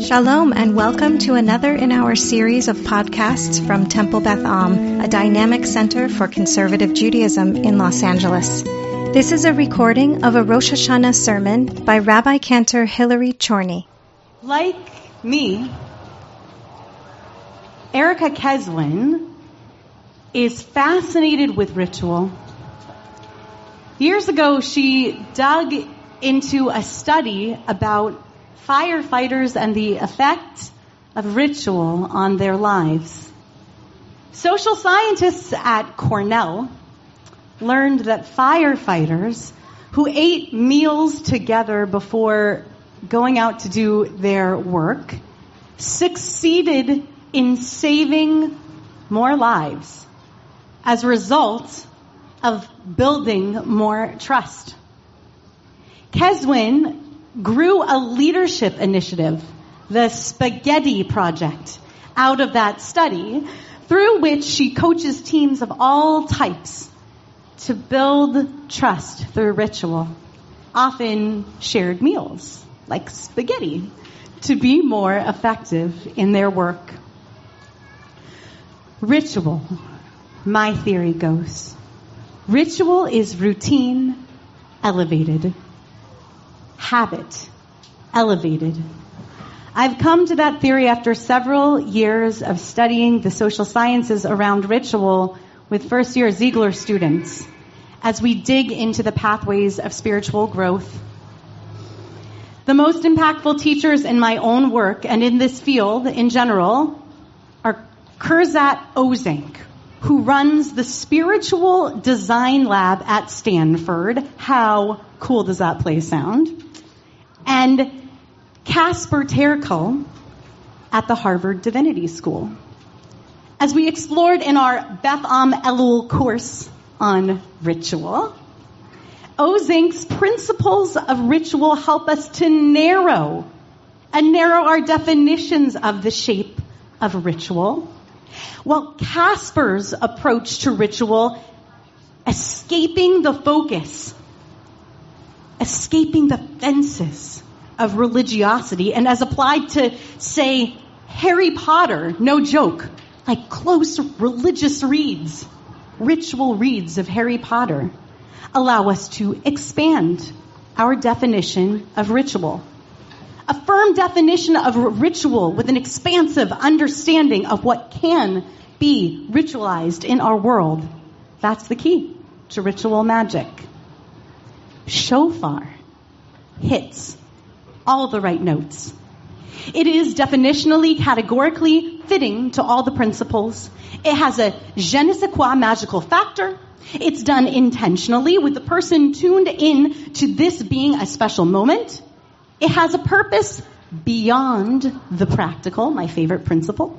Shalom and welcome to another in our series of podcasts from Temple Beth Am, a dynamic center for conservative Judaism in Los Angeles. This is a recording of a Rosh Hashanah sermon by Rabbi Cantor Hilary Chorny. Like me, Erica Keswin is fascinated with ritual. Years ago, she dug into a study about firefighters and the effect of ritual on their lives. Social scientists at Cornell learned that firefighters who ate meals together before going out to do their work succeeded in saving more lives as a result of building more trust. Keswin grew a leadership initiative, the Spaghetti Project, out of that study, through which she coaches teams of all types to build trust through ritual, often shared meals, like spaghetti, to be more effective in their work. Ritual, my theory goes. Ritual is routine elevated habit elevated. I've come to that theory after several years of studying the social sciences around ritual with first year Ziegler students as we dig into the pathways of spiritual growth. The most impactful teachers in my own work and in this field in general are Kursat Ozenc, who runs the Spiritual Design Lab at Stanford. How cool does that place sound? And Casper ter Kuile at the Harvard Divinity School. As we explored in our Beth Am Elul course on ritual, Ozenc's principles of ritual help us to narrow and narrow our definitions of the shape of ritual. While Casper's approach to ritual, escaping the focus escaping the fences of religiosity and as applied to, say, Harry Potter, no joke, like close religious reads, ritual reads of Harry Potter, allow us to expand our definition of ritual. A firm definition of ritual with an expansive understanding of what can be ritualized in our world. That's the key to ritual magic shofar hits all the right notes. It is definitionally, categorically fitting to all the principles. It has a je ne sais quoi magical factor. It's done intentionally with the person tuned in to this being a special moment. It has a purpose beyond the practical, my favorite principle.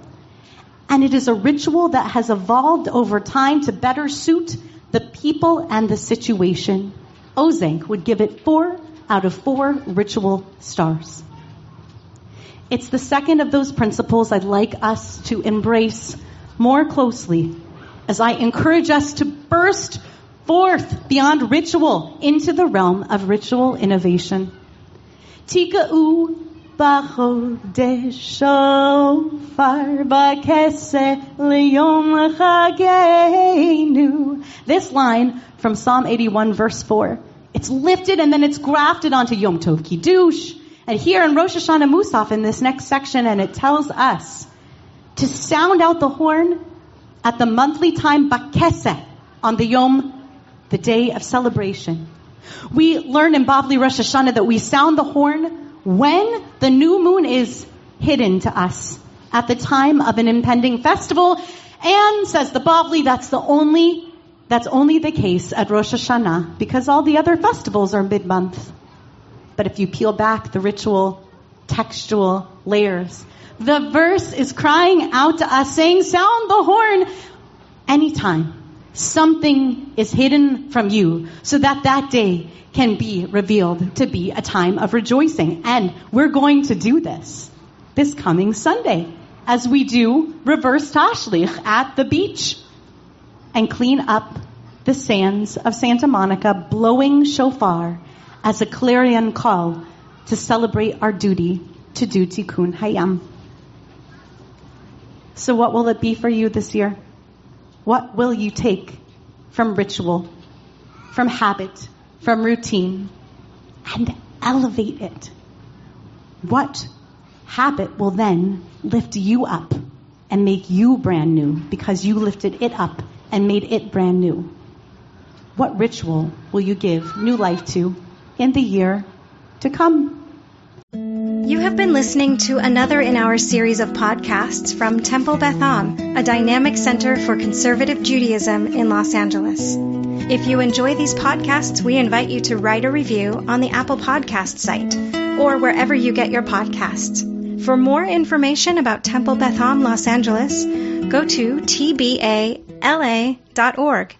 And it is a ritual that has evolved over time to better suit the people and the situation Ozenc would give it four out of four ritual stars. It's the second of those principles I'd like us to embrace more closely as I encourage us to burst forth beyond ritual into the realm of ritual innovation. Tika'u this line from Psalm 81 verse 4 it's lifted and then it's grafted onto Yom Tov Kiddush. And here in Rosh Hashanah Musaf in this next section, and it tells us to sound out the horn at the monthly time Bakeseh on the Yom, the day of celebration. We learn in Bavli Rosh Hashanah that we sound the horn when the new moon is hidden to us at the time of an impending festival. And says the Bavli, that's the only that's only the case at Rosh Hashanah because all the other festivals are mid-month. But if you peel back the ritual, textual layers, the verse is crying out to us saying, sound the horn anytime something is hidden from you so that that day can be revealed to be a time of rejoicing. And we're going to do this this coming Sunday as we do reverse tashlich at the beach and clean up the sands of Santa Monica, blowing shofar as a clarion call to celebrate our duty to do tikkun hayam. So what will it be for you this year? What will you take from ritual, from habit, from routine, and elevate it? What habit will then lift you up and make you brand new because you lifted it up and made it brand new? What ritual will you give new life to in the year to come? You have been listening to another in our series of podcasts from Temple Beth Am, a dynamic center for conservative Judaism in Los Angeles. If you enjoy these podcasts, we invite you to write a review on the Apple Podcast site or wherever you get your podcasts. For more information about Temple Beth Am Los Angeles, go to tbala.org.